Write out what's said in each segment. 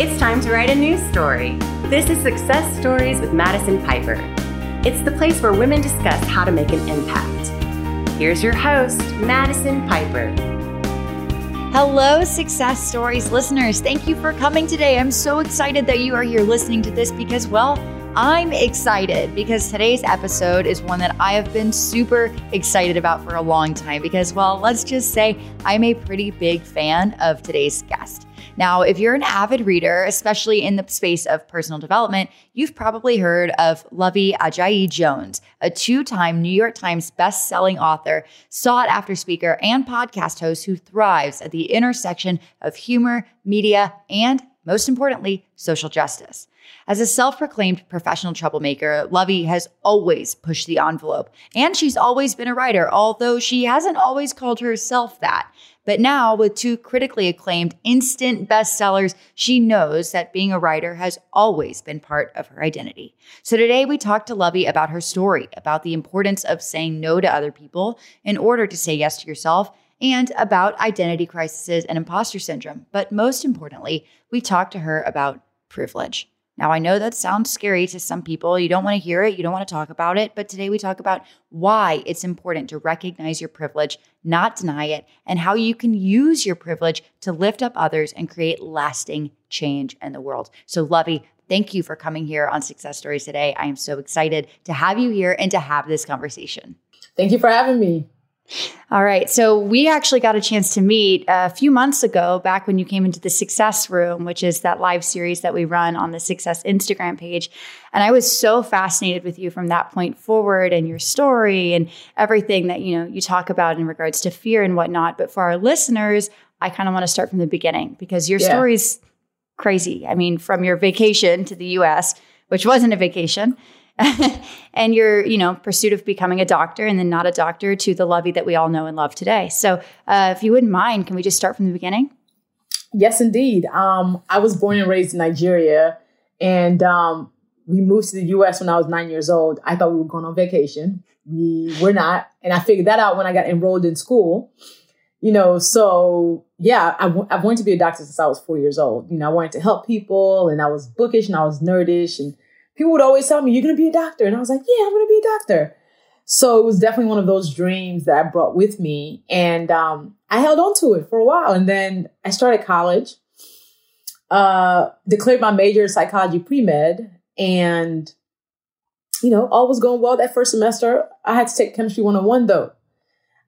It's time to write a news story. This is Success Stories with Madison Piper. It's the place where women discuss how to make an impact. Here's your host, Madison Piper. Hello, Success Stories listeners. Thank you for coming today. I'm so excited that you are here listening to this because, well, I'm excited because today's episode is one that I have been super excited about for a long time because, well, let's just say I'm a pretty big fan of today's guest. Now, if you're an avid reader, especially in the space of personal development, you've probably heard of Luvvie Ajayi Jones, a two time New York Times best-selling author, sought after speaker, and podcast host who thrives at the intersection of humor, media, and most importantly, social justice. As a self proclaimed professional troublemaker, Luvvie has always pushed the envelope, and she's always been a writer, although she hasn't always called herself that. But now, with two critically acclaimed instant bestsellers, she knows that being a writer has always been part of her identity. So today we talked to Luvvie about her story, about the importance of saying no to other people in order to say yes to yourself, and about identity crises and imposter syndrome. But most importantly, we talked to her about privilege. Now, I know that sounds scary to some people. You don't want to hear it, you don't want to talk about it. But today we talk about why it's important to recognize your privilege, not deny it, and how you can use your privilege to lift up others and create lasting change in the world. So, Luvvie, thank you for coming here on Success Stories today. I am so excited to have you here and to have this conversation. Thank you for having me. All right. So we actually got a chance to meet a few months ago, back when you came into the Success Room, which is that live series that we run on the Success Instagram page. And I was so fascinated with you from that point forward and your story and everything that, you know, you talk about in regards to fear and whatnot. But for our listeners, I kind of want to start from the beginning because your yeah. story's crazy. I mean, from your vacation to the US, which wasn't a vacation, and your you know pursuit of becoming a doctor and then not a doctor to the Luvvie that we all know and love today. So, uh, if you wouldn't mind, can we just start from the beginning? Yes, indeed. Um, I was born and raised in Nigeria, and um, we moved to the U.S. when I was nine years old. I thought we were going on vacation. We were not, and I figured that out when I got enrolled in school. You know, so yeah, I, w- I wanted to be a doctor since I was four years old. You know, I wanted to help people, and I was bookish and I was nerdish, and people would always tell me, You're to be a doctor. And I was like, Yeah, I'm to be a doctor. So it was definitely one of those dreams that I brought with me. And um, I held on to it for a while. And then I started college, uh, declared my major in psychology pre med. And, you know, all was going well that first semester. I had to take chemistry 101 though.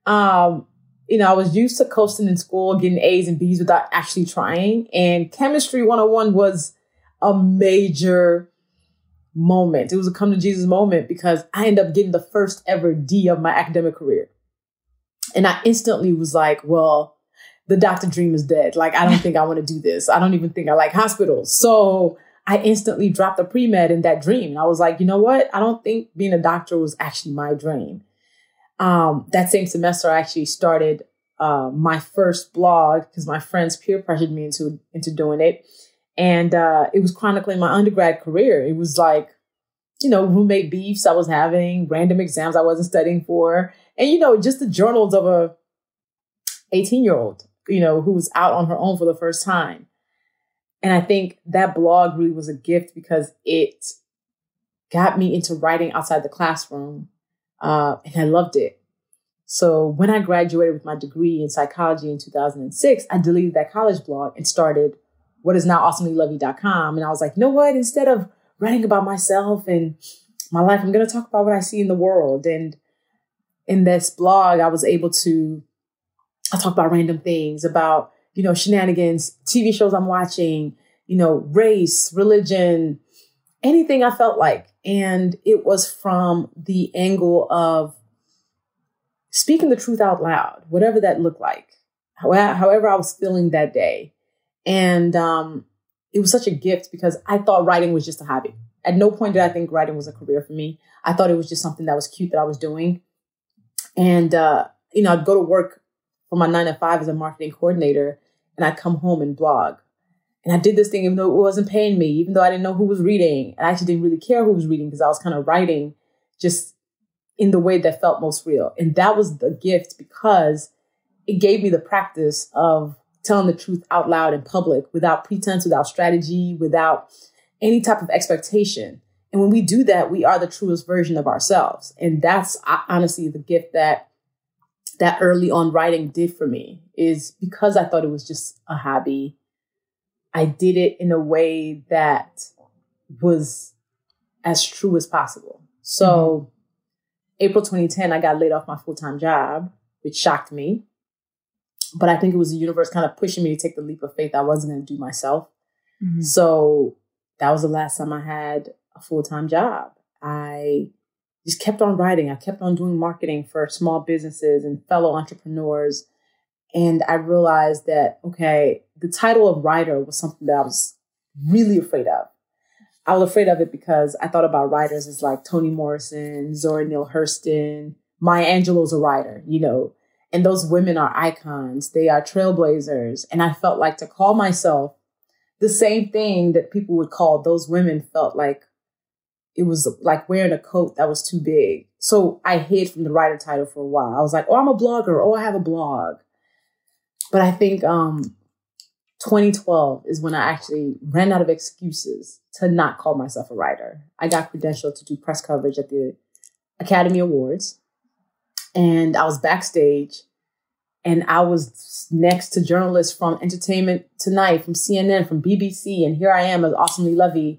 Um, you know, I was used to coasting in school, getting A's and B's without actually trying. And chemistry 101 was a major moment. It was a come to Jesus moment because I ended up getting the first ever D of my academic career. And I instantly was like, well, the doctor dream is dead. Like, I don't think I want to do this. I don't even think I like hospitals. So I instantly dropped the pre med in that dream. And I was like, you know what? I don't think being a doctor was actually my dream. Um, that same semester, I actually started uh, my first blog because my friends peer pressured me into into doing it. And uh, it was chronicling my undergrad career. It was like, you know, roommate beefs I was having, random exams I wasn't studying for, and you know, just the journals of a 18 year old, you know, who was out on her own for the first time. And I think that blog really was a gift because it got me into writing outside the classroom, uh, and I loved it. So when I graduated with my degree in psychology in 2006, I deleted that college blog and started what is now awesomelyluvvie.com. And I was like, you know what? Instead of writing about myself and my life, I'm going to talk about what I see in the world. And in this blog, I was able to I talk about random things, about, you know, shenanigans, TV shows I'm watching, you know, race, religion, anything I felt like. And it was from the angle of speaking the truth out loud, whatever that looked like, however I was feeling that day. And um, it was such a gift because I thought writing was just a hobby. At no point did I think writing was a career for me. I thought it was just something that was cute that I was doing. And, uh, you know, I'd go to work for my nine to five as a marketing coordinator and I'd come home and blog. And I did this thing even though it wasn't paying me, even though I didn't know who was reading. And I actually didn't really care who was reading because I was kind of writing just in the way that felt most real. And that was the gift because it gave me the practice of telling the truth out loud in public without pretense, without strategy, without any type of expectation. And when we do that, we are the truest version of ourselves. And that's honestly the gift that that early on writing did for me is because I thought it was just a hobby. I did it in a way that was as true as possible. So, mm-hmm. April 2010, I got laid off my full time job, which shocked me. But I think it was the universe kind of pushing me to take the leap of faith I wasn't going to do myself. Mm-hmm. So, that was the last time I had a full time job. I just kept on writing. I kept on doing marketing for small businesses and fellow entrepreneurs. And I realized that, okay, the title of writer was something that I was really afraid of. I was afraid of it because I thought about writers as like Toni Morrison, Zora Neale Hurston, Maya Angelou's a writer, you know, and those women are icons. They are trailblazers. And I felt like to call myself the same thing that people would call those women felt like it was like wearing a coat that was too big. So I hid from the writer title for a while. I was like, oh, I'm a blogger. Oh, I have a blog. But I think um, 2012 is when I actually ran out of excuses to not call myself a writer. I got credentialed to do press coverage at the Academy Awards. And I was backstage and I was next to journalists from Entertainment Tonight, from CNN, from BBC. And here I am as Awesomely Luvvie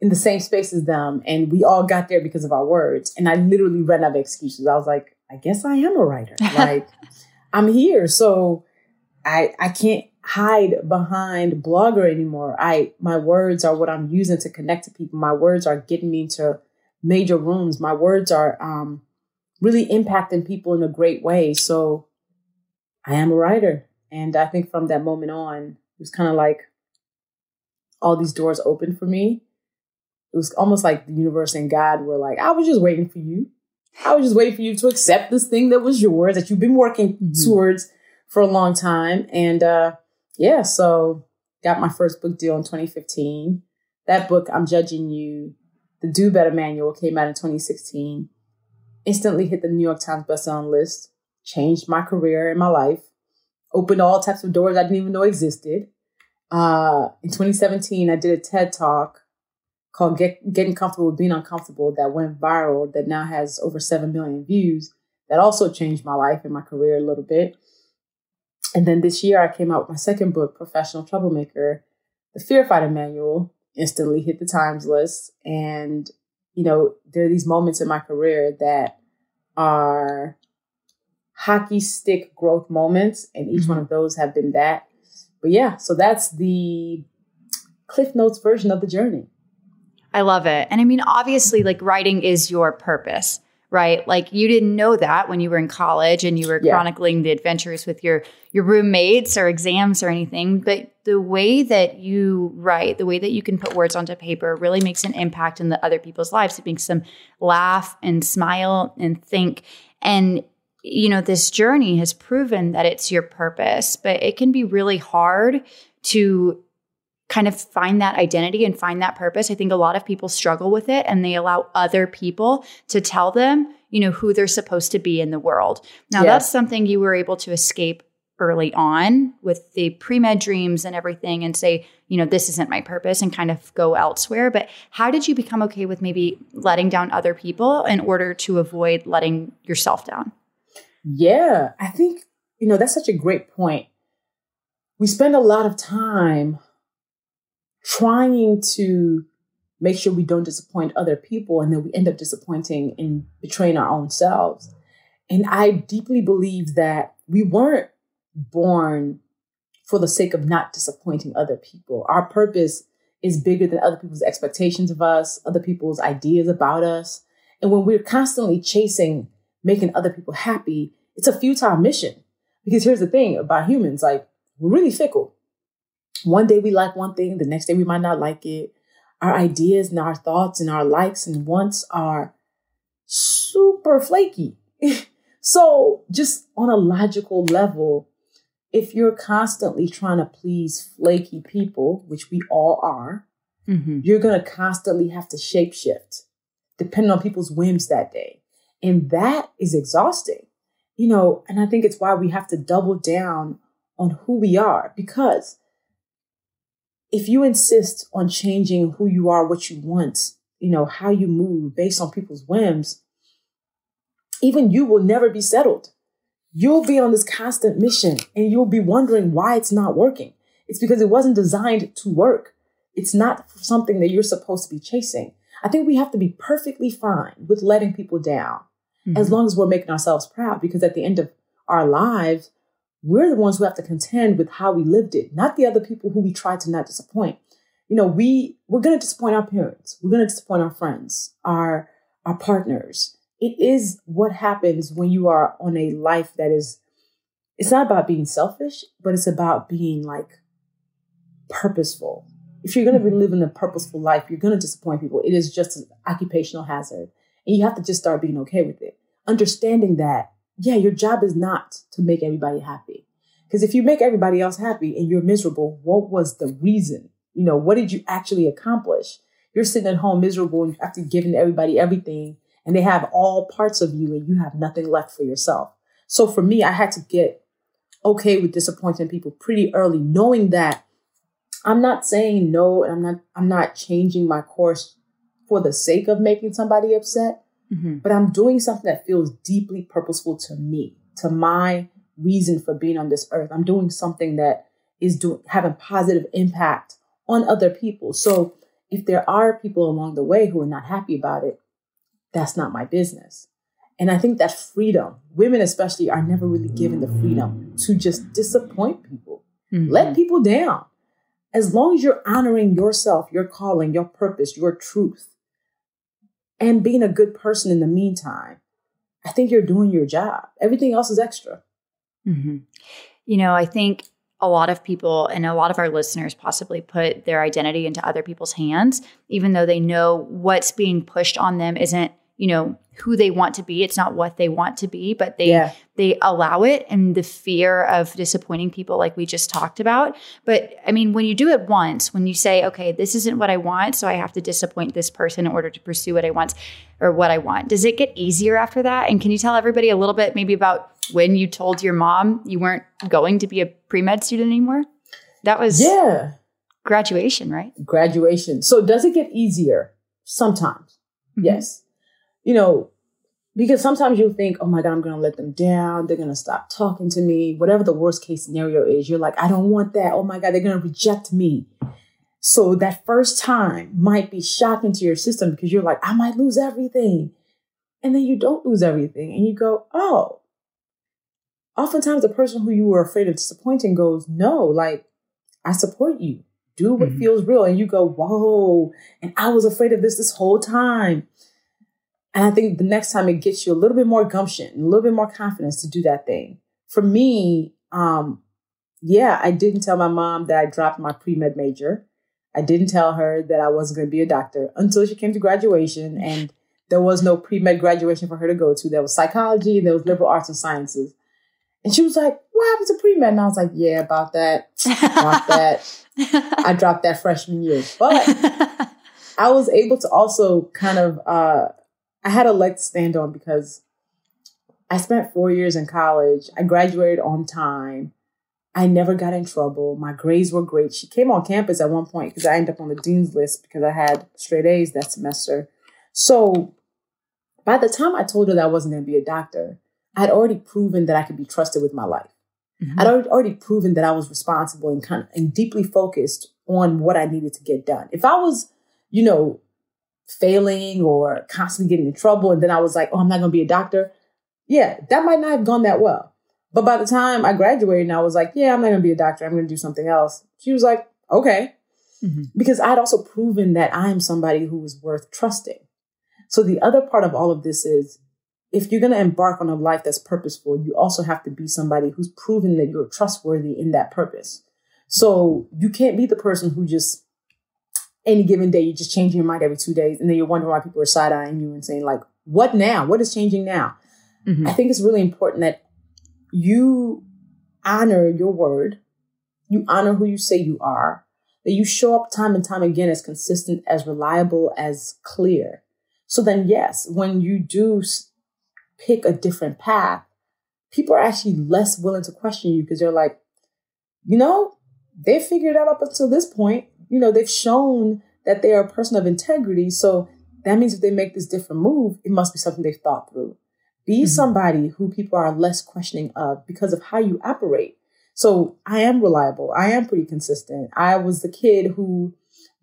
in the same space as them. And we all got there because of our words. And I literally ran out of excuses. I was like, I guess I am a writer. Like, I'm here. So I I can't hide behind blogger anymore. I my words are what I'm using to connect to people. My words are getting me into major rooms. My words are um really impacting people in a great way. So I am a writer. And I think from that moment on, it was kind of like all these doors opened for me it was almost like the universe and God were like, I was just waiting for you. I was just waiting for you to accept this thing that was yours that you've been working mm-hmm. towards for a long time. And uh, yeah, so got my first book deal in 2015. That book, I'm Judging You, the Do Better Manual came out in 2016. Instantly hit the New York Times bestselling list, changed my career and my life, opened all types of doors I didn't even know existed. Uh, in 2017, I did a TED talk called Get, Getting Comfortable with Being Uncomfortable that went viral that now has over 7 million views. That also changed my life and my career a little bit. And then this year I came out with my second book, Professional Troublemaker, The Fear Fighter Manual, instantly hit the Times list. And, you know, there are these moments in my career that are hockey stick growth moments, and each mm-hmm. one of those have been that. But yeah, so that's the Cliff Notes version of the journey. I love it. And I mean, obviously, like writing is your purpose, right? Like you didn't know that when you were in college and you were yeah. chronicling the adventures with your your roommates or exams or anything. But the way that you write, the way that you can put words onto paper really makes an impact in the other people's lives. It makes them laugh and smile and think. And you know, this journey has proven that it's your purpose, but it can be really hard to kind of find that identity and find that purpose. I think a lot of people struggle with it and they allow other people to tell them, you know, who they're supposed to be in the world. Now, yes. that's something you were able to escape early on with the pre-med dreams and everything and say, you know, this isn't my purpose and kind of go elsewhere. But how did you become okay with maybe letting down other people in order to avoid letting yourself down? Yeah, I think, you know, that's such a great point. We spend a lot of time trying to make sure we don't disappoint other people and then we end up disappointing and betraying our own selves. And I deeply believe that we weren't born for the sake of not disappointing other people. Our purpose is bigger than other people's expectations of us, other people's ideas about us. And when we're constantly chasing making other people happy, it's a futile mission. Because here's the thing about humans, like we're really fickle one day we like one thing, the next day we might not like it. Our ideas and our thoughts and our likes and wants are super flaky. so, just on a logical level, if you're constantly trying to please flaky people, which we all are, mm-hmm. you're going to constantly have to shapeshift depending on people's whims that day. And that is exhausting, you know, and I think it's why we have to double down on who we are because if you insist on changing who you are, what you want, you know, how you move based on people's whims, even you will never be settled. You'll be on this constant mission and you'll be wondering why it's not working. It's because it wasn't designed to work. It's not something that you're supposed to be chasing. I think we have to be perfectly fine with letting people down mm-hmm. as long as we're making ourselves proud because at the end of our lives, we're the ones who have to contend with how we lived it, not the other people who we try to not disappoint. You know, we we're going to disappoint our parents, we're going to disappoint our friends, our our partners. It is what happens when you are on a life that is it's not about being selfish, but it's about being like purposeful. If you're going to be mm-hmm. living a purposeful life, you're going to disappoint people. It is just an occupational hazard. And you have to just start being okay with it. Understanding that yeah, your job is not to make everybody happy. Because if you make everybody else happy and you're miserable, what was the reason? You know, what did you actually accomplish? You're sitting at home miserable and after giving everybody everything and they have all parts of you and you have nothing left for yourself. So for me, I had to get okay with disappointing people pretty early, knowing that I'm not saying no and I'm not I'm not changing my course for the sake of making somebody upset. Mm-hmm. But I'm doing something that feels deeply purposeful to me, to my reason for being on this earth. I'm doing something that is doing having positive impact on other people. So if there are people along the way who are not happy about it, that's not my business. And I think that freedom, women especially, are never really given the freedom to just disappoint people, mm-hmm. let people down. As long as you're honoring yourself, your calling, your purpose, your truth, and being a good person in the meantime, I think you're doing your job. Everything else is extra. Mm-hmm. You know, I think a lot of people and a lot of our listeners possibly put their identity into other people's hands, even though they know what's being pushed on them isn't, you know, who they want to be. It's not what they want to be, but they yeah. they allow it and the fear of disappointing people like we just talked about. But I mean, when you do it once, when you say, "Okay, this isn't what I want, so I have to disappoint this person in order to pursue what I want or what I want." Does it get easier after that? And can you tell everybody a little bit maybe about when you told your mom you weren't going to be a pre-med student anymore? That was Yeah. graduation, right? Graduation. So does it get easier? Sometimes. Mm-hmm. Yes you know, because sometimes you think, oh my God, I'm going to let them down. They're going to stop talking to me. Whatever the worst case scenario is, you're like, I don't want that. Oh my God, they're going to reject me. So that first time might be shocking to your system because you're like, I might lose everything. And then you don't lose everything. And you go, oh. Oftentimes, the person who you were afraid of disappointing goes, no, like, I support you. Do what mm-hmm. feels real. And you go, whoa. And I was afraid of this this whole time. And I think the next time it gets you a little bit more gumption, a little bit more confidence to do that thing. For me, um, yeah, I didn't tell my mom that I dropped my pre med major. I didn't tell her that I wasn't going to be a doctor until she came to graduation. And there was no pre med graduation for her to go to. There was psychology and there was liberal arts and sciences. And she was like, What happened to pre med? And I was like, Yeah, about that. About that. I dropped that freshman year. But I was able to also kind of, uh, I had a leg to stand on because I spent four years in college. I graduated on time. I never got in trouble. My grades were great. She came on campus at one point because I ended up on the dean's list because I had straight A's that semester. So by the time I told her that I wasn't going to be a doctor, I had already proven that I could be trusted with my life. Mm-hmm. I'd already, proven that I was responsible and kind of and deeply focused on what I needed to get done. If I was, you know, failing or constantly getting in trouble. And then I was like, oh, I'm not going to be a doctor. Yeah, that might not have gone that well. But by the time I graduated and I was like, yeah, I'm not going to be a doctor. I'm going to do something else. She was like, okay. Mm-hmm. Because I'd also proven that I am somebody who was worth trusting. So the other part of all of this is if you're going to embark on a life that's purposeful, you also have to be somebody who's proven that you're trustworthy in that purpose. So you can't be the person who just any given day, you're just changing your mind every two days. And then you're wondering why people are side eyeing you and saying, like, what now? What is changing now? Mm-hmm. I think it's really important that you honor your word, you honor who you say you are, that you show up time and time again as consistent, as reliable, as clear. So then, yes, when you do pick a different path, people are actually less willing to question you because they're like, you know, they figured out up until this point. You know, they've shown that they are a person of integrity. So that means if they make this different move, it must be something they've thought through. Be mm-hmm. somebody who people are less questioning of because of how you operate. So I am reliable. I am pretty consistent. I was the kid who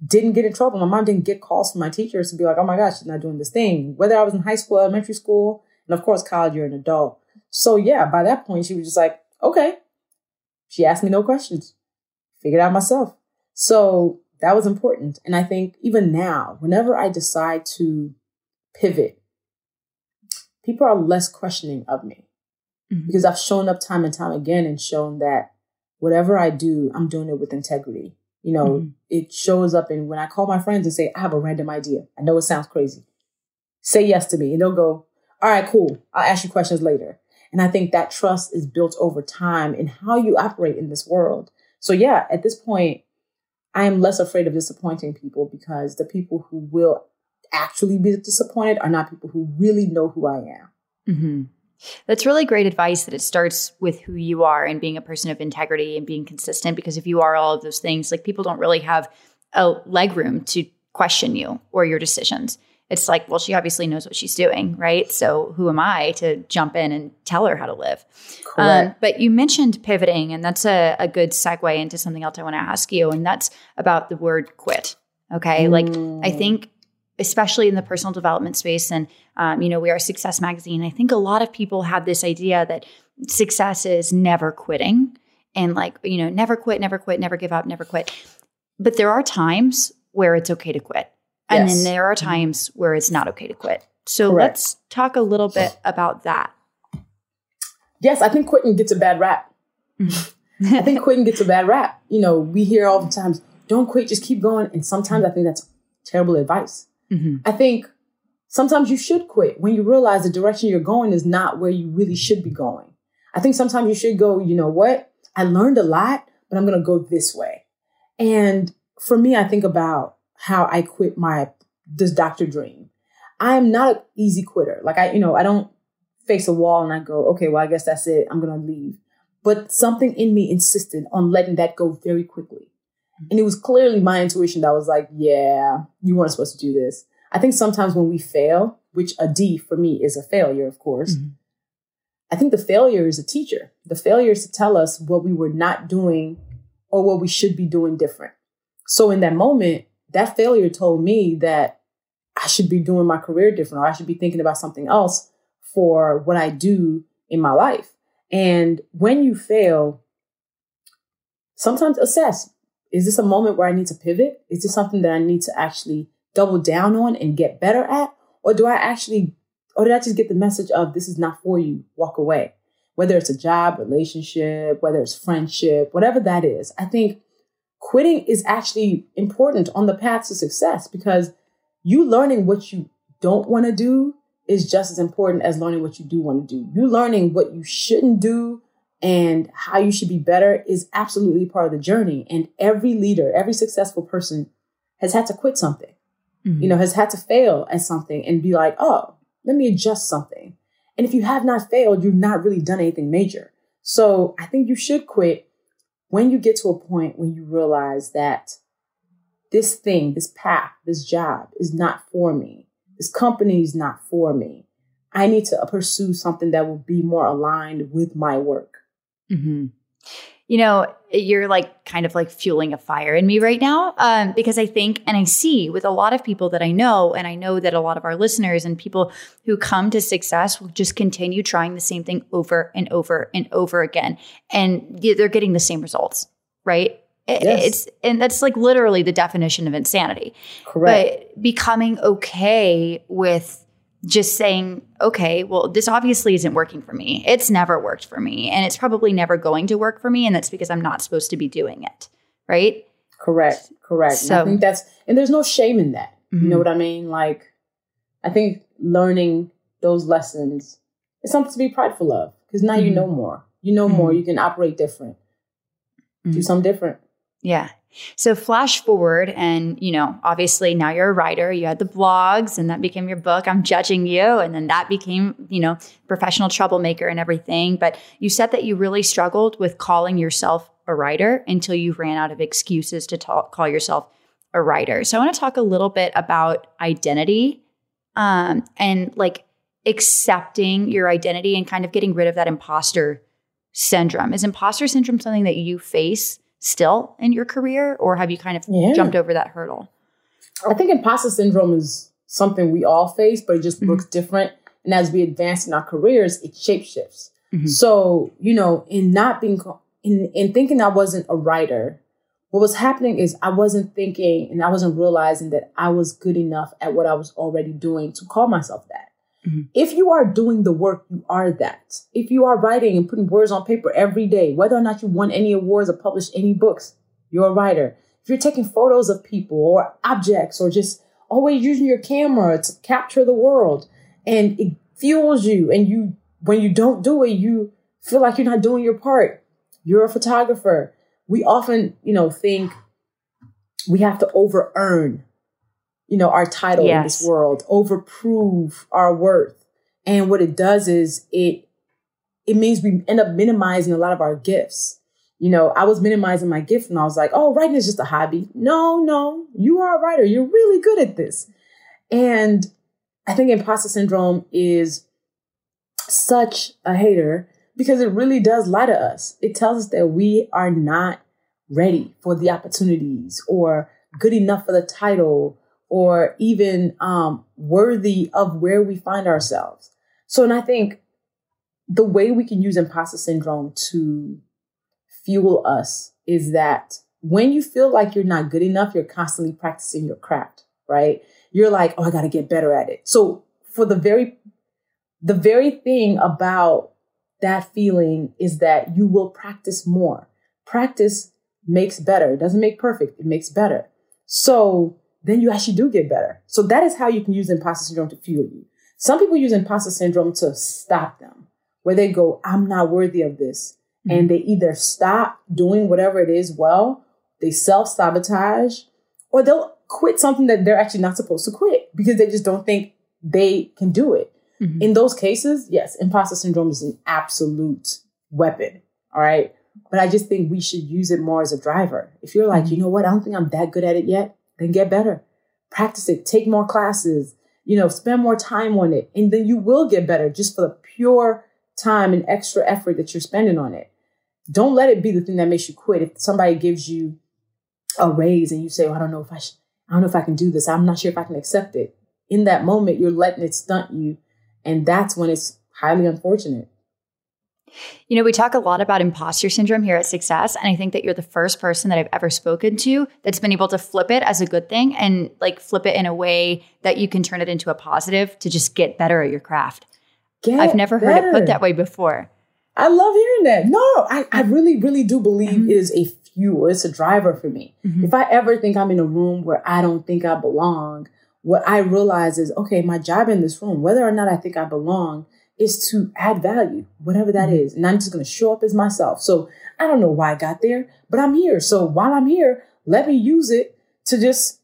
didn't get in trouble. My mom didn't get calls from my teachers to be like, oh my gosh, she's not doing this thing. Whether I was in high school, elementary school, and of course, college, you're an adult. So yeah, by that point, she was just like, okay. She asked me no questions. Figured out myself. So that was important. And I think even now, whenever I decide to pivot, people are less questioning of me mm-hmm. because I've shown up time and time again and shown that whatever I do, I'm doing it with integrity. You know, mm-hmm. it shows up in when I call my friends and say, I have a random idea. I know it sounds crazy. Say yes to me. And they'll go, All right, cool. I'll ask you questions later. And I think that trust is built over time in how you operate in this world. So, yeah, at this point, I am less afraid of disappointing people because the people who will actually be disappointed are not people who really know who I am. Mm-hmm. That's really great advice that it starts with who you are and being a person of integrity and being consistent. Because if you are all of those things, like people don't really have a leg room to question you or your decisions. It's like, well, she obviously knows what she's doing, right? So who am I to jump in and tell her how to live? Um, but you mentioned pivoting, and that's a, a good segue into something else I want to ask you, and that's about the word quit. Okay. Mm. Like, I think especially in the personal development space. And, um, you know, we are Success Magazine. I think a lot of people have this idea that success is never quitting and like, you know, never quit, never quit, never give up, never quit. But there are times where it's okay to quit. And yes. then there are times where it's not okay to quit. So Correct. let's talk a little bit about that. Yes, I think quitting gets a bad rap. I think quitting gets a bad rap. You know, we hear all the times, don't quit, just keep going. And sometimes I think that's terrible advice. Mm-hmm. I think sometimes you should quit when you realize the direction you're going is not where you really should be going. I think sometimes you should go, you know what? I learned a lot, but I'm going to go this way. And for me, I think about how I quit my this doctor dream. I'm not an easy quitter. Like I, you know, I don't face a wall and I go, okay, well, I guess that's it. I'm going to leave. But something in me insisted on letting that go very quickly. And it was clearly my intuition that was like, yeah, you weren't supposed to do this. I think sometimes when we fail, which a D for me is a failure, of course, mm-hmm. I think the failure is a teacher. The failure is to tell us what we were not doing or what we should be doing different. So in that moment, that failure told me that I should be doing my career different or I should be thinking about something else for what I do in my life. And when you fail, sometimes assess is this a moment where I need to pivot? Is this something that I need to actually double down on and get better at? Or do I actually, or did I just get the message of this is not for you? Walk away. Whether it's a job, relationship, whether it's friendship, whatever that is. I think quitting is actually important on the path to success because you learning what you don't want to do is just as important as learning what you do want to do. You learning what you shouldn't do and how you should be better is absolutely part of the journey. And every leader, every successful person has had to quit something, mm-hmm. you know, has had to fail at something and be like, oh, let me adjust something. And if you have not failed, you've not really done anything major. So I think you should quit when you get to a point when you realize that this thing, this path, this job is not for me. This company is not for me. I need to pursue something that will be more aligned with my work. Mm-hmm. You know, you're like kind of like fueling a fire in me right now um, because I think and I see with a lot of people that I know, and I know that a lot of our listeners and people who come to success will just continue trying the same thing over and over and over again. And they're getting the same results, right? Yes. It's and that's like literally the definition of insanity. Correct. But becoming okay with just saying, okay, well, this obviously isn't working for me. It's never worked for me. And it's probably never going to work for me. And that's because I'm not supposed to be doing it. Right. Correct. Correct. So, and I think that's, and there's no shame in that. Mm-hmm. You know mm-hmm. what I mean? Like, I think learning those lessons is something to be prideful of because now mm-hmm. you know more. You know more. Mm-hmm. You can operate different, do mm-hmm. something different. Yeah. So flash forward and, you know, obviously now you're a writer, you had the blogs and that became your book, I'm judging you. And then that became, you know, professional troublemaker and everything. But you said that you really struggled with calling yourself a writer until you ran out of excuses to talk, call yourself a writer. So I want to talk a little bit about identity um, and like accepting your identity and kind of getting rid of that imposter syndrome. Is imposter syndrome something that you face still in your career, or have you kind of yeah. jumped over that hurdle? I think imposter syndrome is something we all face, but it just mm-hmm. looks different. And as we advance in our careers, it shapeshifts. Mm-hmm. So, you know, in not being, in, in thinking I wasn't a writer, what was happening is I wasn't thinking and I wasn't realizing that I was good enough at what I was already doing to call myself that. Mm-hmm. If you are doing the work, you are that. If you are writing and putting words on paper every day, whether or not you won any awards or published any books, you're a writer. If you're taking photos of people or objects or just always using your camera to capture the world and it fuels you and you when you don't do it, you feel like you're not doing your part. You're a photographer. We often, you know, think we have to over earn, you know, our title yes. in this world, over prove our worth. And what it does is it it means we end up minimizing a lot of our gifts. You know, I was minimizing my gift and I was like, oh, writing is just a hobby. No, no, you are a writer. You're really good at this. And I think imposter syndrome is such a hater because it really does lie to us. It tells us that we are not ready for the opportunities or good enough for the title or even um, worthy of where we find ourselves. So, and I think the way we can use imposter syndrome to fuel us is that when you feel like you're not good enough, you're constantly practicing your craft, right? You're like, oh, I got to get better at it. So, for the very the very thing about that feeling is that you will practice more. Practice makes better. It doesn't make perfect, it makes better. So then you actually do get better. So that is how you can use imposter syndrome to fuel you. Some people use imposter syndrome to stop them, where they go, I'm not worthy of this. Mm-hmm. And they either stop doing whatever it is well, they self sabotage, or they'll quit something that they're actually not supposed to quit because they just don't think they can do it. Mm-hmm. In those cases, yes, imposter syndrome is an absolute weapon. All right. But I just think we should use it more as a driver. If you're like, mm-hmm. you know what, I don't think I'm that good at it yet, then get better. Practice it, take more classes, you know, spend more time on it. And then you will get better just for the pure time and extra effort that you're spending on it. Don't let it be the thing that makes you quit. If somebody gives you a raise and you say, well, I don't know if I should, I don't know if I can do this. I'm not sure if I can accept it. In that moment, you're letting it stunt you and that's when it's highly unfortunate. You know, we talk a lot about imposter syndrome here at Success, and I think that you're the first person that I've ever spoken to that's been able to flip it as a good thing and like flip it in a way that you can turn it into a positive to just get better at your craft. Get I've never better. heard it put that way before. I love hearing that. No, I, I really, really do believe mm-hmm. it is a fuel. It's a driver for me. Mm-hmm. If I ever think I'm in a room where I don't think I belong, what I realize is, okay, my job in this room, whether or not I think I belong, is to add value, whatever that mm-hmm. And I'm just going to show up as myself. So I don't know why I got there, but I'm here. So while I'm here, let me use it to just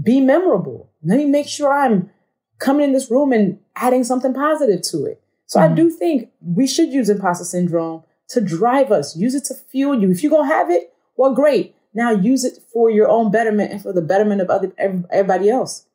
be memorable. Let me make sure I'm coming in this room and adding something positive to it. So mm-hmm. I do think we should use imposter syndrome to drive us, use it to fuel you. If you're going to have it, well, great. Now use it for your own betterment and for the betterment of other everybody else.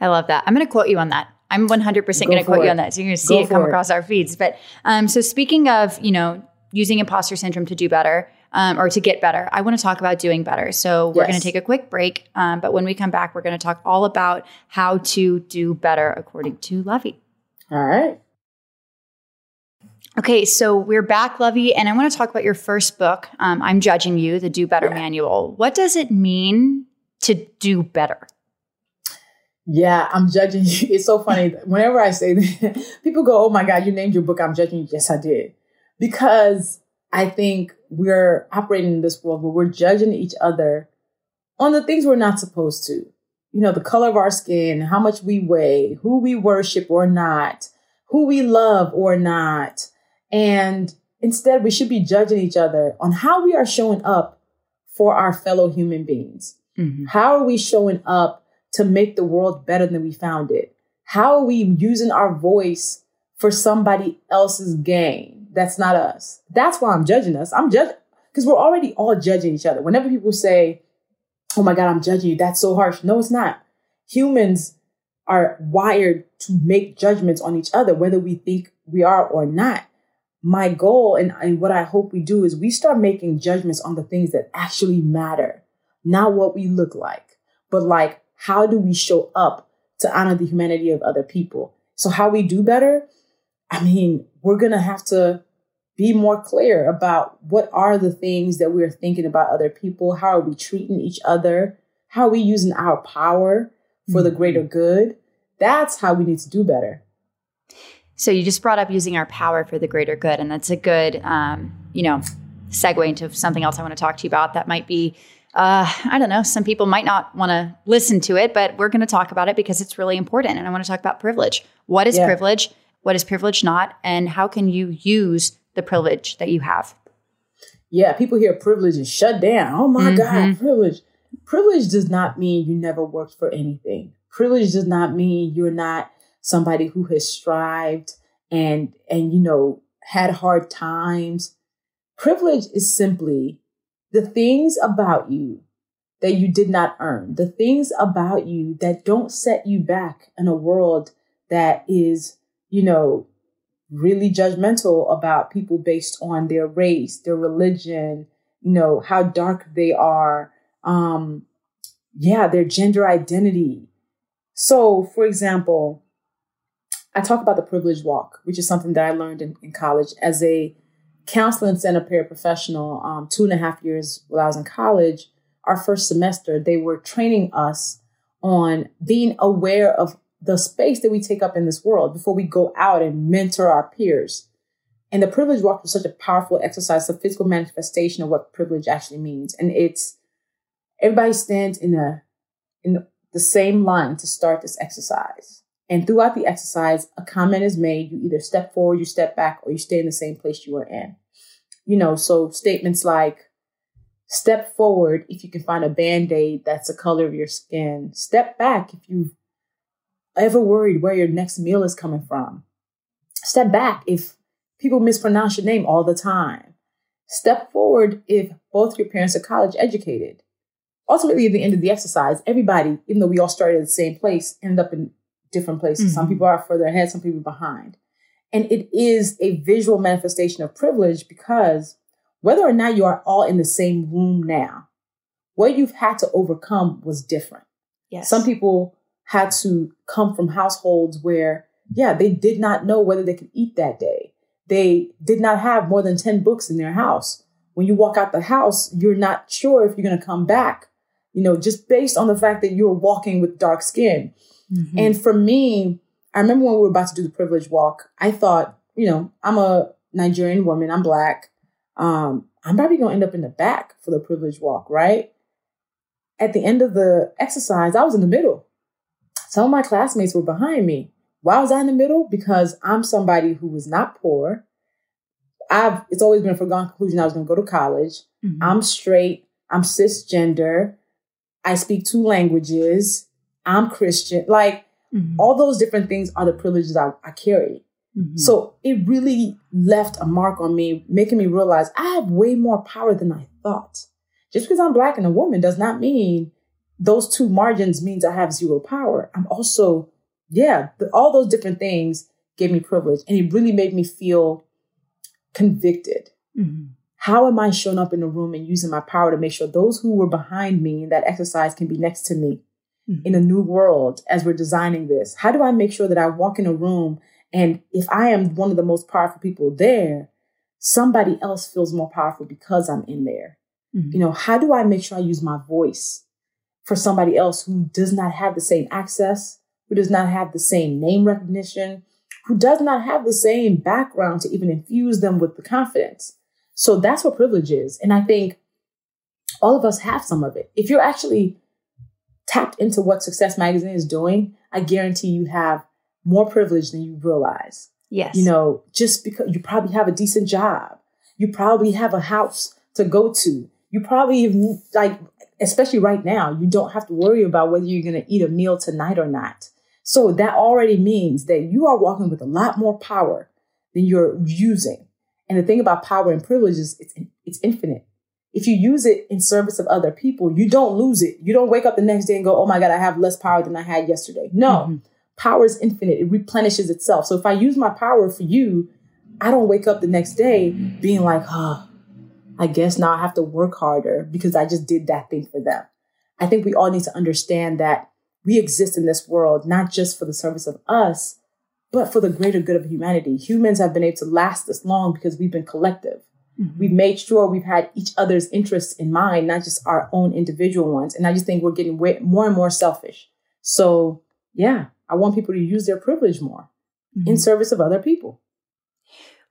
I love that. I'm going to quote you on that. I'm 100% going to quote it. you on that. So you're going to see Go it come it. across our feeds. But um, so speaking of, you know, using imposter syndrome to do better um, or to get better, I want to talk about doing better. So we're yes. going to take a quick break. Um, but when we come back, we're going to talk all about how to do better according to Luvvie. All right. Okay, so we're back, Luvvie, and I want to talk about your first book. Um, I'm judging you, the Do Better yeah. Manual. What does it mean to do better? Yeah, I'm judging you. It's so funny. Whenever I say that, people go, Oh my God, you named your book, I'm judging you. Yes, I did. Because I think we're operating in this world where we're judging each other on the things we're not supposed to. You know, the color of our skin, how much we weigh, who we worship or not, who we love or not. And instead, we should be judging each other on how we are showing up for our fellow human beings. Mm-hmm. How are we showing up to make the world better than we found it? How are we using our voice for somebody else's gain? That's not us. That's why I'm judging us. I'm judging because we're already all judging each other. Whenever people say, "Oh my God, I'm judging you," that's so harsh. No, it's not. Humans are wired to make judgments on each other, whether we think we are or not. My goal and, and what I hope we do is we start making judgments on the things that actually matter, not what we look like, but like how do we show up to honor the humanity of other people? So, how we do better? I mean, we're going to have to be more clear about what are the things that we're thinking about other people. How are we treating each other? How are we using our power for the greater mm-hmm. good? That's how we need to do better. So you just brought up using our power for the greater good, and that's a good, um, you know, segue into something else I want to talk to you about. That might be, uh, I don't know, some people might not want to listen to it, but we're going to talk about it because it's really important. And I want to talk about privilege. What is yeah. privilege? What is privilege not? And how can you use the privilege that you have? Yeah, people hear privilege and shut down. Oh my mm-hmm. God, privilege. Privilege does not mean you never worked for anything. Privilege does not mean you're not somebody who has strived and and you know had hard times. Privilege is simply the things about you that you did not earn, the things about you that don't set you back in a world that is, you know, really judgmental about people based on their race, their religion, you know, how dark they are, um, yeah, their gender identity. So, for example, I talk about the privilege walk, which is something that I learned in, in college as a counseling center paraprofessional. Um, two and a half years while I was in college, our first semester, they were training us on being aware of the space that we take up in this world before we go out and mentor our peers. And the privilege walk was such a powerful exercise, a physical manifestation of what privilege actually means. And it's everybody stands in a in the same line to start this exercise. And throughout the exercise, a comment is made. You either step forward, you step back, or you stay in the same place you were in. You know, so statements like, step forward if you can find a band aid that's the color of your skin. Step back if you've ever worried where your next meal is coming from. Step back if people mispronounce your name all the time. Step forward if both your parents are college educated ultimately at the end of the exercise, everybody, even though we all started at the same place, ended up in different places. Mm-hmm. Some people are further ahead, some people behind. And it is a visual manifestation of privilege because whether or not you are all in the same room now, what you've had to overcome was different. Yes. Some people had to come from households where, yeah, they did not know whether they could eat that day. They did not have more than 10 books in their house. When you walk out the house, you're not sure if you're going to come back you know, just based on the fact that you're walking with dark skin. Mm-hmm. And for me, I remember when we were about to do the privilege walk, I thought, you know, I'm a Nigerian woman, I'm black. Um, I'm probably going to end up in the back for the privilege walk, right? At the end of the exercise, I was in the middle. Some of my classmates were behind me. Why was I in the middle? Because I'm somebody who was not poor. I've it's always been a foregone conclusion I was going to go to college. Mm-hmm. I'm straight. I'm cisgender. I speak two languages. I'm Christian. Like mm-hmm. all those different things are the privileges I, I carry. Mm-hmm. So it really left a mark on me, making me realize I have way more power than I thought. Just because I'm black and a woman does not mean those two margins means I have zero power. I'm also, yeah, all those different things gave me privilege and it really made me feel convicted. Mm-hmm. How am I showing up in the room and using my power to make sure those who were behind me in that exercise can be next to me. In a new world as we're designing this? How do I make sure that I walk in a room and if I am one of the most powerful people there, somebody else feels more powerful because I'm in there? Mm-hmm. You know, how do I make sure I use my voice for somebody else who does not have the same access, who does not have the same name recognition, who does not have the same background to even infuse them with the confidence? So that's what privilege is. And I think all of us have some of it. If you're actually tapped into what Success Magazine is doing, I guarantee you have more privilege than you realize. Yes. You know, just because you probably have a decent job, you probably have a house to go to, you probably even, like, especially right now, you don't have to worry about whether you're going to eat a meal tonight or not. So that already means that you are walking with a lot more power than you're using. And the thing about power and privilege is it's, it's infinite. If you use it in service of other people, you don't lose it. You don't wake up the next day and go, oh my God, I have less power than I had yesterday. No, mm-hmm. power is infinite, it replenishes itself. So if I use my power for you, I don't wake up the next day being like, oh, I guess now I have to work harder because I just did that thing for them. I think we all need to understand that we exist in this world not just for the service of us, but for the greater good of humanity. Humans have been able to last this long because we've been collective. Mm-hmm. We've made sure we've had each other's interests in mind, not just our own individual ones. And I just think we're getting way, more and more selfish. So, yeah, I want people to use their privilege more mm-hmm. in service of other people.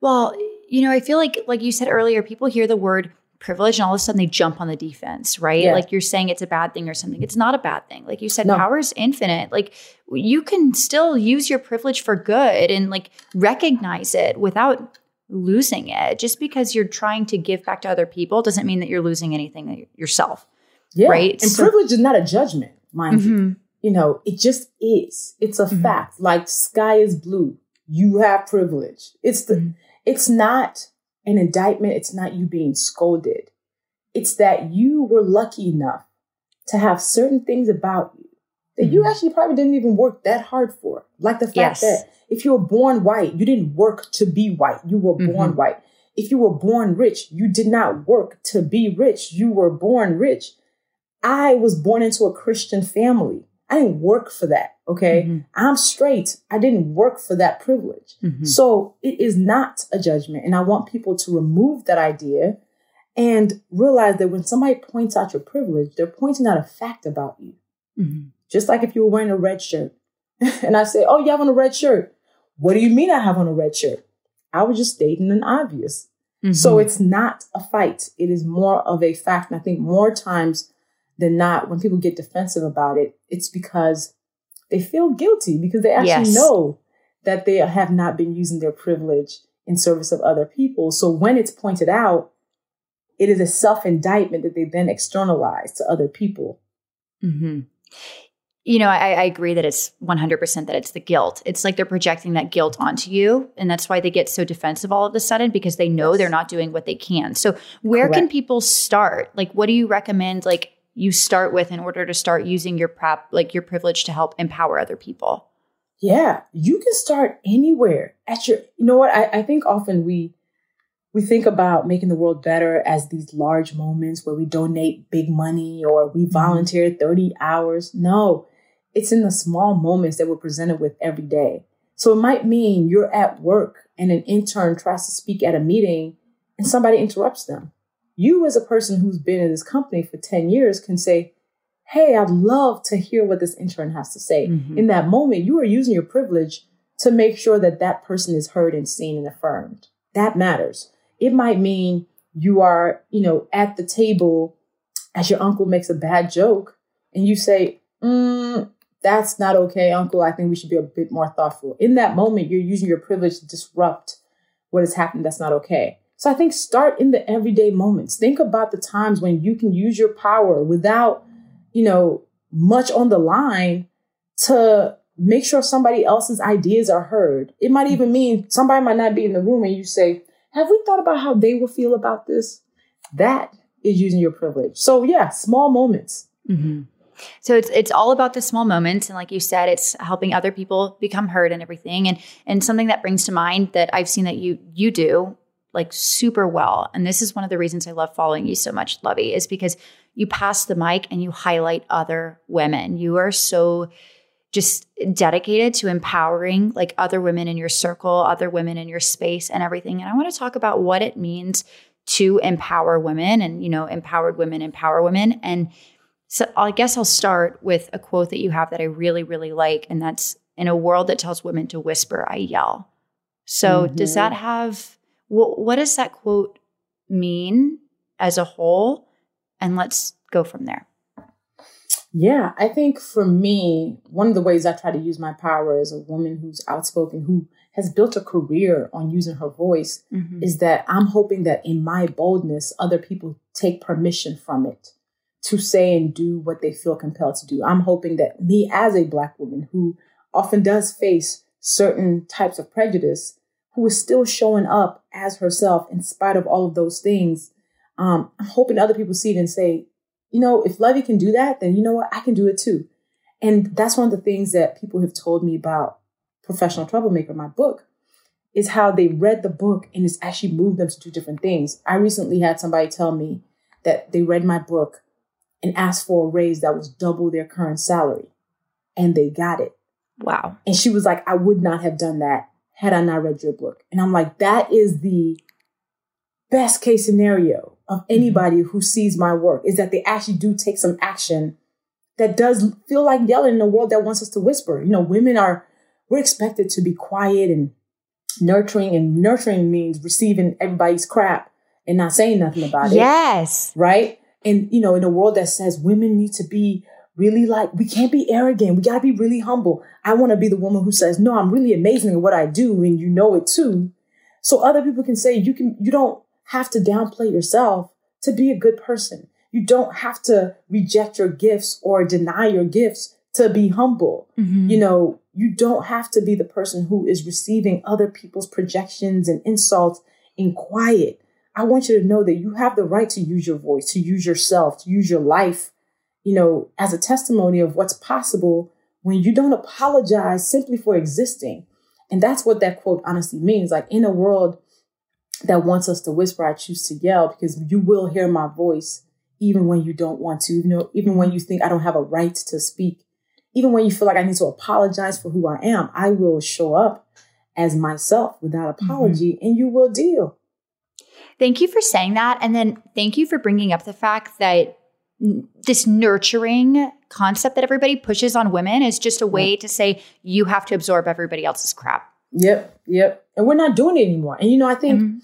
Well, you know, I feel like, like you said earlier, people hear the word privilege and all of a sudden they jump on the defense, right? Yeah. Like you're saying it's a bad thing or something. It's not a bad thing. Like you said, no. power is infinite. Like you can still use your privilege for good and like recognize it without losing it. Just because you're trying to give back to other people doesn't mean that you're losing anything yourself. Yeah. Right. And so, privilege is not a judgment, mind mm-hmm. you. You know, it just is. It's a mm-hmm. fact. Like sky is blue. You have privilege. It's the, mm-hmm. it's not an indictment. It's not you being scolded. It's that you were lucky enough to have certain things about you that you mm-hmm. actually probably didn't even work that hard for. Like the fact yes. that if you were born white, you didn't work to be white. You were born mm-hmm. white. If you were born rich, you did not work to be rich. You were born rich. I was born into a Christian family. I didn't work for that. Okay. Mm-hmm. I'm straight. I didn't work for that privilege. Mm-hmm. So it is not a judgment. And I want people to remove that idea and realize that when somebody points out your privilege, they're pointing out a fact about you. Mm-hmm. Just like if you were wearing a red shirt and I say, Oh, you have on a red shirt. What do you mean I have on a red shirt? I was just stating an obvious. Mm-hmm. So it's not a fight. It is more of a fact. And I think more times than not, when people get defensive about it, it's because they feel guilty because they actually yes. know that they have not been using their privilege in service of other people. So when it's pointed out, it is a self indictment that they then externalize to other people. Mm-hmm you know, I, I, agree that it's 100% that it's the guilt. It's like they're projecting that guilt onto you. And that's why they get so defensive all of a sudden because they know yes. they're not doing what they can. So, where Correct. can people start? Like, what do you recommend? Like, you start with in order to start using your prep, like your privilege to help empower other people? Yeah, you can start anywhere at your, you know what? I, I think often we, we think about making the world better as these large moments where we donate big money or we mm-hmm. volunteer 30 hours. No, it's in the small moments that we're presented with every day. So it might mean you're at work and an intern tries to speak at a meeting and somebody interrupts them. You, as a person who's been in this company for 10 years, can say, Hey, I'd love to hear what this intern has to say. Mm-hmm. In that moment, you are using your privilege to make sure that that person is heard and seen and affirmed. That matters. It might mean you are, you know, at the table as your uncle makes a bad joke and you say, mm, that's not okay, uncle. I think we should be a bit more thoughtful. In that moment, you're using your privilege to disrupt what has happened that's not okay. So I think start in the everyday moments. Think about the times when you can use your power without, you know, much on the line to make sure somebody else's ideas are heard. It might even mean somebody might not be in the room and you say, have we thought about how they will feel about this? That is using your privilege. So yeah, small moments. Mm-hmm. So it's it's all about the small moments, and like you said, it's helping other people become heard and everything. And and something that brings to mind that I've seen that you you do like super well, and this is one of the reasons I love following you so much, Luvvie, is because you pass the mic and you highlight other women. You are so just dedicated to empowering like other women in your circle, other women in your space and everything. And I want to talk about what it means to empower women and you know empowered women empower women and so I guess I'll start with a quote that you have that I really, really like. And that's in a world that tells women to whisper, I yell. So mm-hmm. does that have, what, what does that quote mean as a whole? And let's go from there. Yeah, I think for me, one of the ways I try to use my power as a woman who's outspoken, who has built a career on using her voice, mm-hmm. is that I'm hoping that in my boldness, other people take permission from it to say and do what they feel compelled to do. I'm hoping that me as a Black woman who often does face certain types of prejudice, who is still showing up as herself in spite of all of those things, um, I'm hoping other people see it and say, you know, if Luvvie can do that, then you know what? I can do it too. And that's one of the things that people have told me about Professional Troublemaker, my book, is how they read the book and it's actually moved them to do different things. I recently had somebody tell me that they read my book and asked for a raise that was double their current salary. And they got it. Wow. And she was like, I would not have done that had I not read your book. And I'm like, that is the best case scenario of mm-hmm. anybody who sees my work is that they actually do take some action that does feel like yelling in a world that wants us to whisper. You know, women are, we're expected to be quiet and nurturing, and nurturing means receiving everybody's crap and not saying nothing about it. Yes. Right. And, you know, in a world that says women need to be really like, we can't be arrogant. We got to be really humble. I want to be the woman who says, no, I'm really amazing at what I do. And you know it too. So other people can say, you can, you don't have to downplay yourself to be a good person. You don't have to reject your gifts or deny your gifts to be humble. Mm-hmm. You know, you don't have to be the person who is receiving other people's projections and insults in quiet. I want you to know that you have the right to use your voice, to use yourself, to use your life, you know, as a testimony of what's possible when you don't apologize simply for existing. And that's what that quote honestly means. Like in a world that wants us to whisper, I choose to yell because you will hear my voice even when you don't want to, you know, even when you think I don't have a right to speak, even when you feel like I need to apologize for who I am, I will show up as myself without mm-hmm. apology mm-hmm. and you will deal. Thank you for saying that. And then thank you for bringing up the fact that this nurturing concept that everybody pushes on women is just a way to say you have to absorb everybody else's crap. Yep, yep. And we're not doing it anymore. And you know, I think mm-hmm.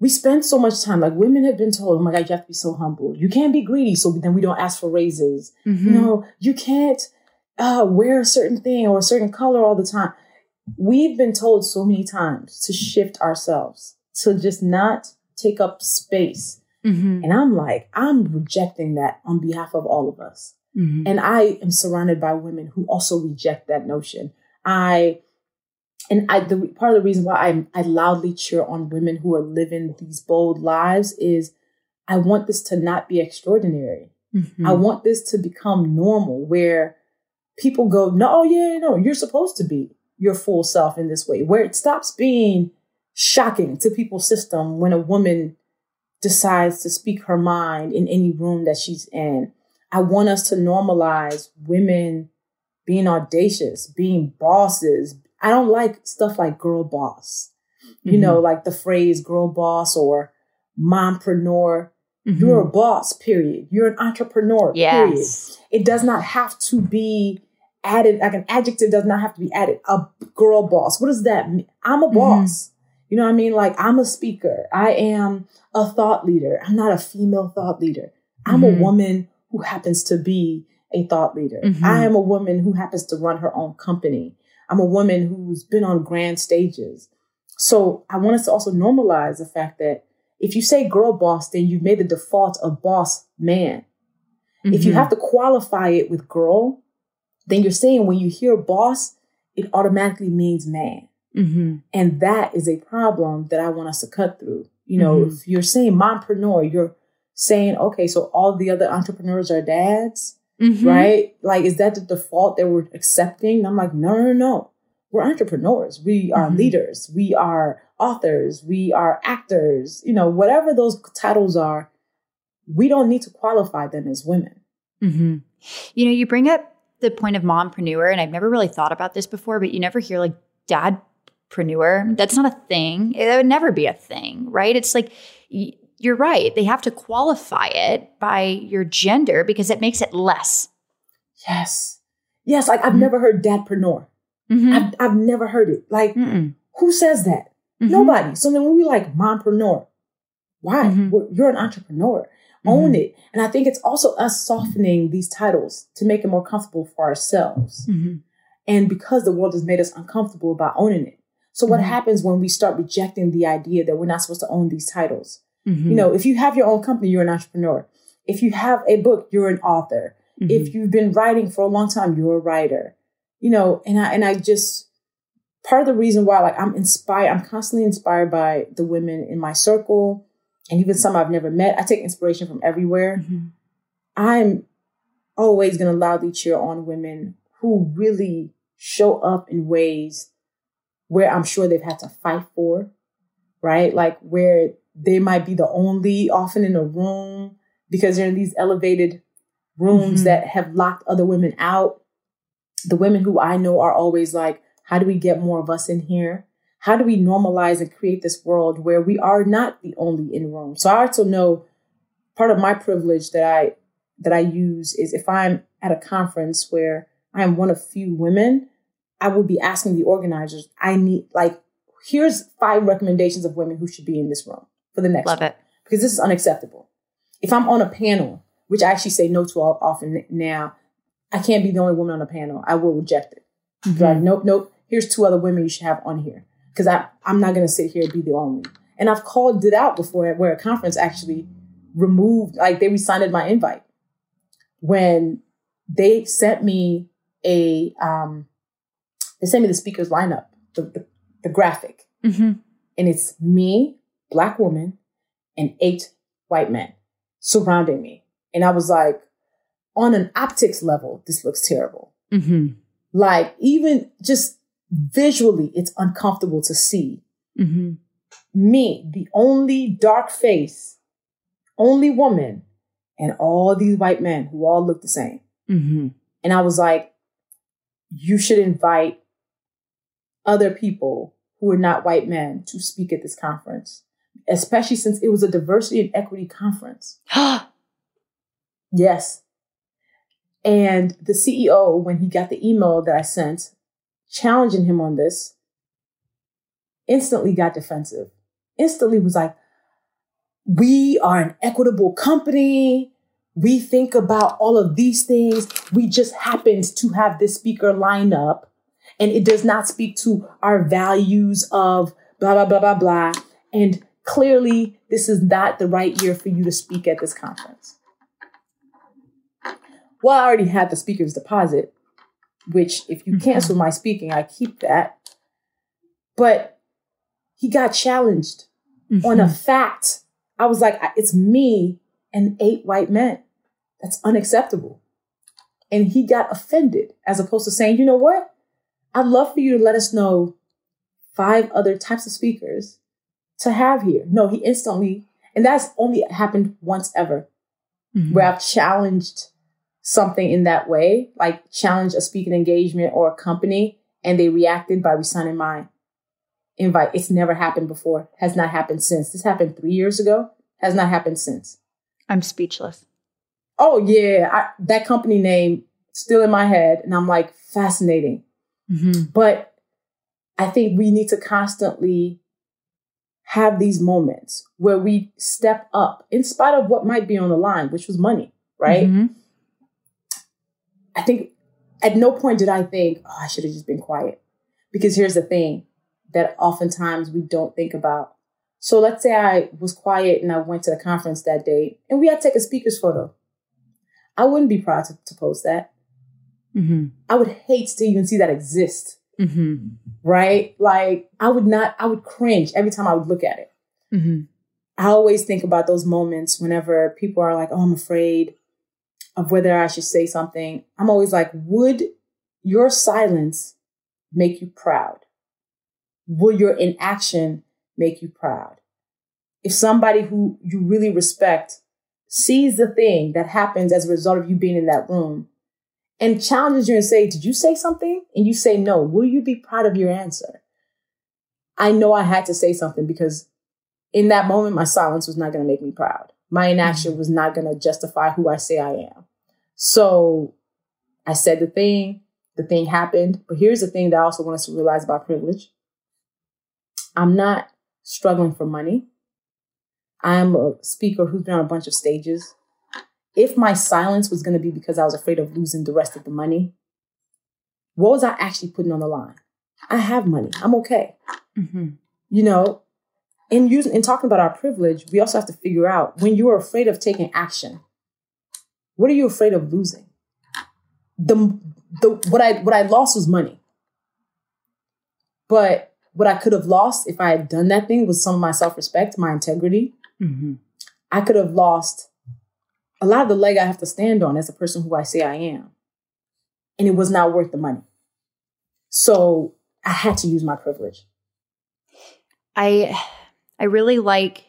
we spend so much time, like women have been told, oh my God, you have to be so humble. You can't be greedy, so then we don't ask for raises. Mm-hmm. You know, you can't uh, wear a certain thing or a certain color all the time. We've been told so many times to shift ourselves, to just not take up space. Mm-hmm. And I'm like, I'm rejecting that on behalf of all of us. Mm-hmm. And I am surrounded by women who also reject that notion. I and I, the part of the reason why I, I loudly cheer on women who are living these bold lives is I want this to not be extraordinary. Mm-hmm. I want this to become normal where people go, no, oh, yeah, no, you're supposed to be your full self in this way, where it stops being shocking to people's system when a woman decides to speak her mind in any room that she's in. I want us to normalize women being audacious, being bosses, I don't like stuff like girl boss. You mm-hmm. know, like the phrase girl boss or mompreneur. Mm-hmm. You're a boss, period. You're an entrepreneur, yes. period. It does not have to be added, like an adjective does not have to be added. A girl boss. What does that mean? I'm a mm-hmm. boss. You know what I mean? Like I'm a speaker. I am a thought leader. I'm not a female thought leader. I'm a mm-hmm. woman who happens to be a thought leader. Mm-hmm. I am a woman who happens to run her own company. I'm a woman who's been on grand stages. So I want us to also normalize the fact that if you say girl boss, then you've made the default of boss man. Mm-hmm. If you mm-hmm. have to qualify it with girl, then you're saying when you hear boss, it automatically means man. Mm-hmm. And that is a problem that I want us to cut through. You know, mm-hmm. if you're saying mompreneur, you're saying, okay, so all the other entrepreneurs are dads. Mm-hmm. Right? Like, is that the default that we're accepting? And I'm like, no, no, no. We're entrepreneurs. We are mm-hmm. leaders. We are authors. We are actors. You know, whatever those titles are, we don't need to qualify them as women. Mm-hmm. You know, you bring up the point of mompreneur, and I've never really thought about this before, but you never hear like dadpreneur. That's not a thing. It would never be a thing, right? It's like you're right. They have to qualify it by your gender because it makes it less. Yes. Yes. Like I've mm-hmm. never heard dadpreneur. Mm-hmm. I've, I've never heard it. Like, Mm-mm. who says that? Mm-hmm. Nobody. So then when we like mompreneur, why? Mm-hmm. You're an entrepreneur. Own mm-hmm. it. And I think it's also us softening these titles to make it more comfortable for ourselves. Mm-hmm. And because the world has made us uncomfortable about owning it. So what happens when we start rejecting the idea that we're not supposed to own these titles? Mm-hmm. You know, if you have your own company, you're an entrepreneur. If you have a book, you're an author. Mm-hmm. If you've been writing for a long time, you're a writer. You know, and I and I just part of the reason why like I'm inspired, I'm constantly inspired by the women in my circle and even some I've never met. I take inspiration from everywhere. Mm-hmm. I'm always going to loudly cheer on women who really show up in ways where I'm sure they've had to fight for, right? Like where they might be the only, often in a room, because they're in these elevated rooms mm-hmm. that have locked other women out. The women who I know are always like, how do we get more of us in here? How do we normalize and create this world where we are not the only in room? So I also know part of my privilege that I that I use is if I'm at a conference where I am one of few women, I will be asking the organizers, I need like here's five recommendations of women who should be in this room for the next Love one. it. Because this is unacceptable. If I'm on a panel, which I actually say no to all, often now, I can't be the only woman on a panel. I will reject it. Mm-hmm. Like, nope, nope. Here's two other women you should have on here. Because I I'm not gonna sit here and be the only. And I've called it out before where a conference actually removed, like they rescinded my invite when they sent me a um they sent me the speakers lineup, the the, the graphic, mm-hmm. and it's me, black woman, and eight white men surrounding me, and I was like, on an optics level, this looks terrible. Mm-hmm. Like even just visually, it's uncomfortable to see. Mm-hmm. Me, the only dark face, only woman and all these white men who all look the same. Mm-hmm. And I was like, you should invite other people who are not white men to speak at this conference, especially since it was a diversity and equity conference. yes. And the CEO, when he got the email that I sent challenging him on this, instantly got defensive. Instantly was like, we are an equitable company. We think about all of these things. We just happened to have this speaker line up and it does not speak to our values of blah, blah, blah, blah, blah. And clearly, this is not the right year for you to speak at this conference. Well, I already had the speaker's deposit, which if you mm-hmm. cancel my speaking, I keep that. But he got challenged mm-hmm. on a fact. I was like, it's me and eight white men. That's unacceptable. And he got offended as opposed to saying, you know what? I'd love for you to let us know five other types of speakers to have here. No, he instantly, and that's only happened once ever, mm-hmm. where I've challenged something in that way, like challenge a speaking engagement or a company, and they reacted by resigning my invite. It's never happened before, has not happened since. This happened three years ago, has not happened since. I'm speechless. Oh yeah, I, that company name still in my head, and I'm like fascinating. Mm-hmm. But I think we need to constantly have these moments where we step up in spite of what might be on the line, which was money, right? Mm-hmm. I think at no point did I think, oh, I should have just been quiet. Because here's the thing that oftentimes we don't think about. So let's say I was quiet and I went to the conference that day and we had to take a speaker's photo. I wouldn't be proud to, to post that. Mm-hmm. I would hate to even see that exist. Mm-hmm. Right? Like I would not, I would cringe every time I would look at it. Mm-hmm. I always think about those moments whenever people are like, oh, I'm afraid of whether I should say something. I'm always like, would your silence make you proud? Will your inaction make you proud. If somebody who you really respect sees the thing that happens as a result of you being in that room and challenges you and say, did you say something? And you say no, will you be proud of your answer? I know I had to say something because in that moment, my silence was not going to make me proud. My inaction mm-hmm. was not going to justify who I say I am. So I said the thing, the thing happened. But here's the thing that I also want us to realize about privilege. I'm not struggling for money. I'm a speaker who's been on a bunch of stages. If my silence was going to be because I was afraid of losing the rest of the money, what was I actually putting on the line? I have money. I'm okay. Mm-hmm. You know, in using in talking about our privilege, we also have to figure out when you are afraid of taking action, what are you afraid of losing? The the what I what I lost was money. But what I could have lost if I had done that thing was some of my self respect, my integrity. Mm-hmm. I could have lost a lot of the leg I have to stand on as a person who I say I am. And it was not worth the money. So I had to use my privilege. I I really like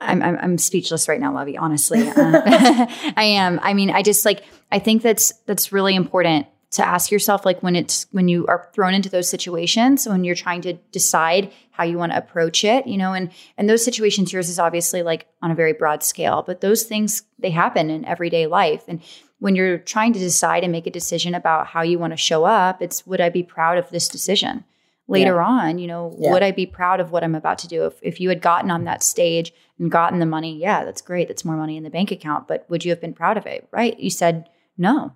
I'm, I'm, I'm speechless right now, Luvvie. Honestly, uh, I am. I mean, I just like I think that's that's really important to ask yourself like when it's when you are thrown into those situations when you're trying to decide how you want to approach it you know and and those situations yours is obviously like on a very broad scale but those things they happen in everyday life. And when you're trying to decide and make a decision about how you want to show up it's would i be proud of this decision? Later yeah. on you know yeah. would i be proud of what i'm about to do? If, if you had gotten on that stage and gotten the money yeah that's great that's more money in the bank account but would you have been proud of it? Right you said no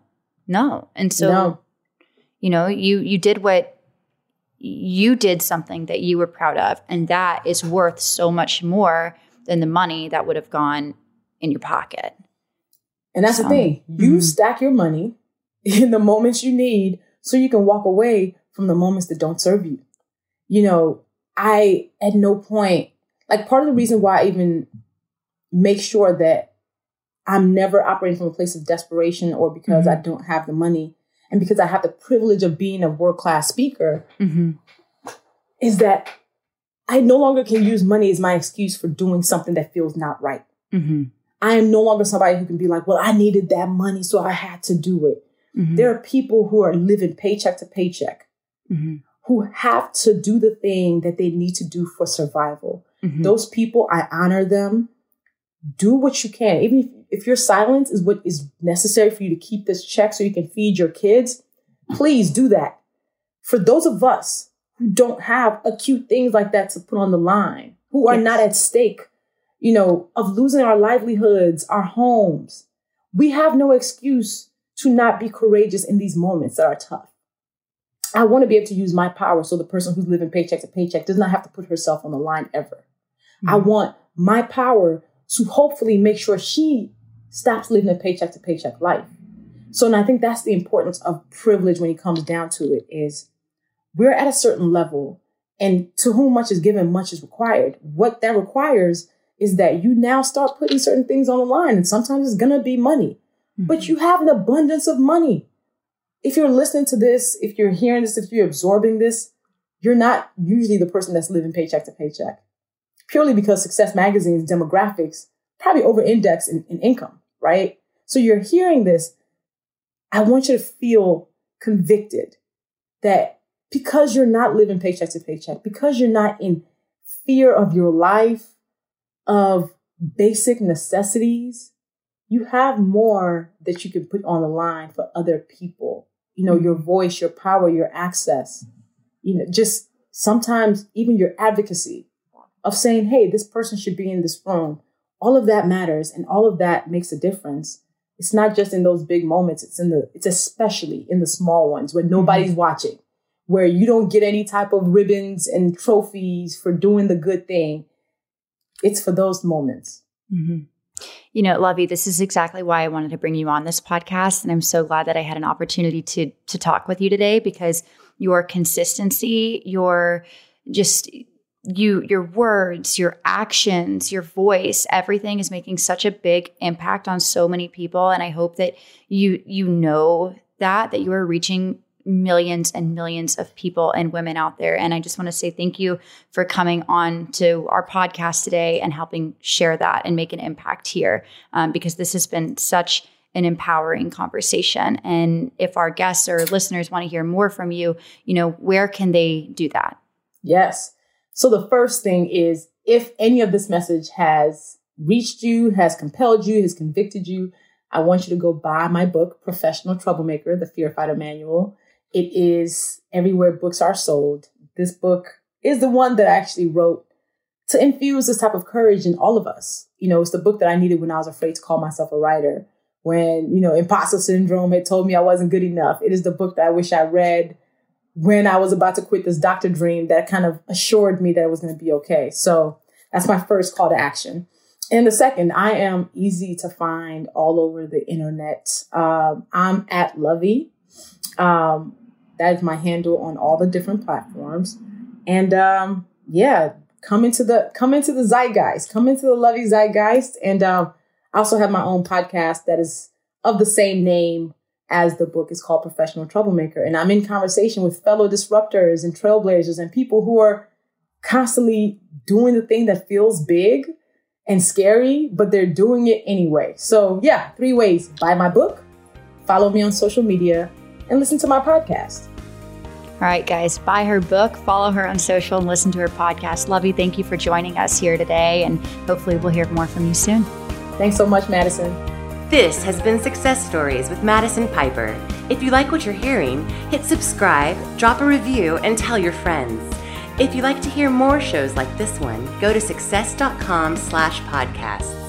no. And so, no. you know, you you did what you did something that you were proud of, and that is worth so much more than the money that would have gone in your pocket. And that's so, the thing. You mm-hmm. stack your money in the moments you need so you can walk away from the moments that don't serve you. You know, I at no point like part of the reason why I even make sure that I'm never operating from a place of desperation or because mm-hmm. I don't have the money and because I have the privilege of being a world class speaker mm-hmm. is that I no longer can use money as my excuse for doing something that feels not right. Mm-hmm. I am no longer somebody who can be like, well, I needed that money, so I had to do it. Mm-hmm. There are people who are living paycheck to paycheck mm-hmm. who have to do the thing that they need to do for survival. Mm-hmm. Those people, I honor them. Do what you can, even if if your silence is what is necessary for you to keep this check so you can feed your kids, please do that. For those of us who don't have acute things like that to put on the line, who are yes. not at stake, you know, of losing our livelihoods, our homes, we have no excuse to not be courageous in these moments that are tough. I want to be able to use my power so the person who's living paycheck to paycheck does not have to put herself on the line ever. Mm-hmm. I want my power to hopefully make sure she stops living a paycheck to paycheck life. So, and I think that's the importance of privilege when it comes down to it is we're at a certain level and to whom much is given, much is required. What that requires is that you now start putting certain things on the line and sometimes it's going to be money, mm-hmm. but you have an abundance of money. If you're listening to this, if you're hearing this, if you're absorbing this, you're not usually the person that's living paycheck to paycheck purely because success magazine's demographics probably over index in, in income right? So you're hearing this. I want you to feel convicted that because you're not living paycheck to paycheck, because you're not in fear of your life, of basic necessities, you have more that you can put on the line for other people. You know, your voice, your power, your access, you know, just sometimes even your advocacy of saying, hey, this person should be in this room all of that matters and all of that makes a difference. It's not just in those big moments. It's in the, it's especially in the small ones where nobody's mm-hmm. watching, where you don't get any type of ribbons and trophies for doing the good thing. It's for those moments. Mm-hmm. You know, Luvvie, this is exactly why I wanted to bring you on this podcast. And I'm so glad that I had an opportunity to, to talk with you today because your consistency, your just you your words your actions your voice everything is making such a big impact on so many people. And i hope that you you know that that you are reaching millions and millions of people and women out there. And i just want to say thank you for coming on to our podcast today and helping share that and make an impact here um, because this has been such an empowering conversation. And if our guests or listeners want to hear more from you you know where can they do that? Yes so the first thing is if any of this message has reached you, has compelled you, has convicted you, I want you to go buy my book, Professional Troublemaker, The Fear Fighter Manual. It is everywhere books are sold. This book is the one that I actually wrote to infuse this type of courage in all of us. You know, it's the book that I needed when I was afraid to call myself a writer, when, you know, imposter syndrome had told me I wasn't good enough. It is the book that I wish I read when I was about to quit this doctor dream that kind of assured me that it was going to be okay. So that's my first call to action. And the second, I am easy to find all over the internet. Um, I'm at Luvvie. Um, that is my handle on all the different platforms. And um, yeah, come into the come into the zeitgeist, come into the Luvvie zeitgeist. And um, I also have my own podcast that is of the same name as the book is called Professional Troublemaker. And I'm in conversation with fellow disruptors and trailblazers and people who are constantly doing the thing that feels big and scary, but they're doing it anyway. So, yeah, three ways buy my book, follow me on social media, and listen to my podcast. All right, guys, buy her book, follow her on social, and listen to her podcast. Luvvie, thank you for joining us here today, and hopefully we'll hear more from you soon. Thanks so much, Madison. This has been Success Stories with Madison Piper. If you like what you're hearing, hit subscribe, drop a review, and tell your friends. If you'd like to hear more shows like this one, go to success.com slash podcasts.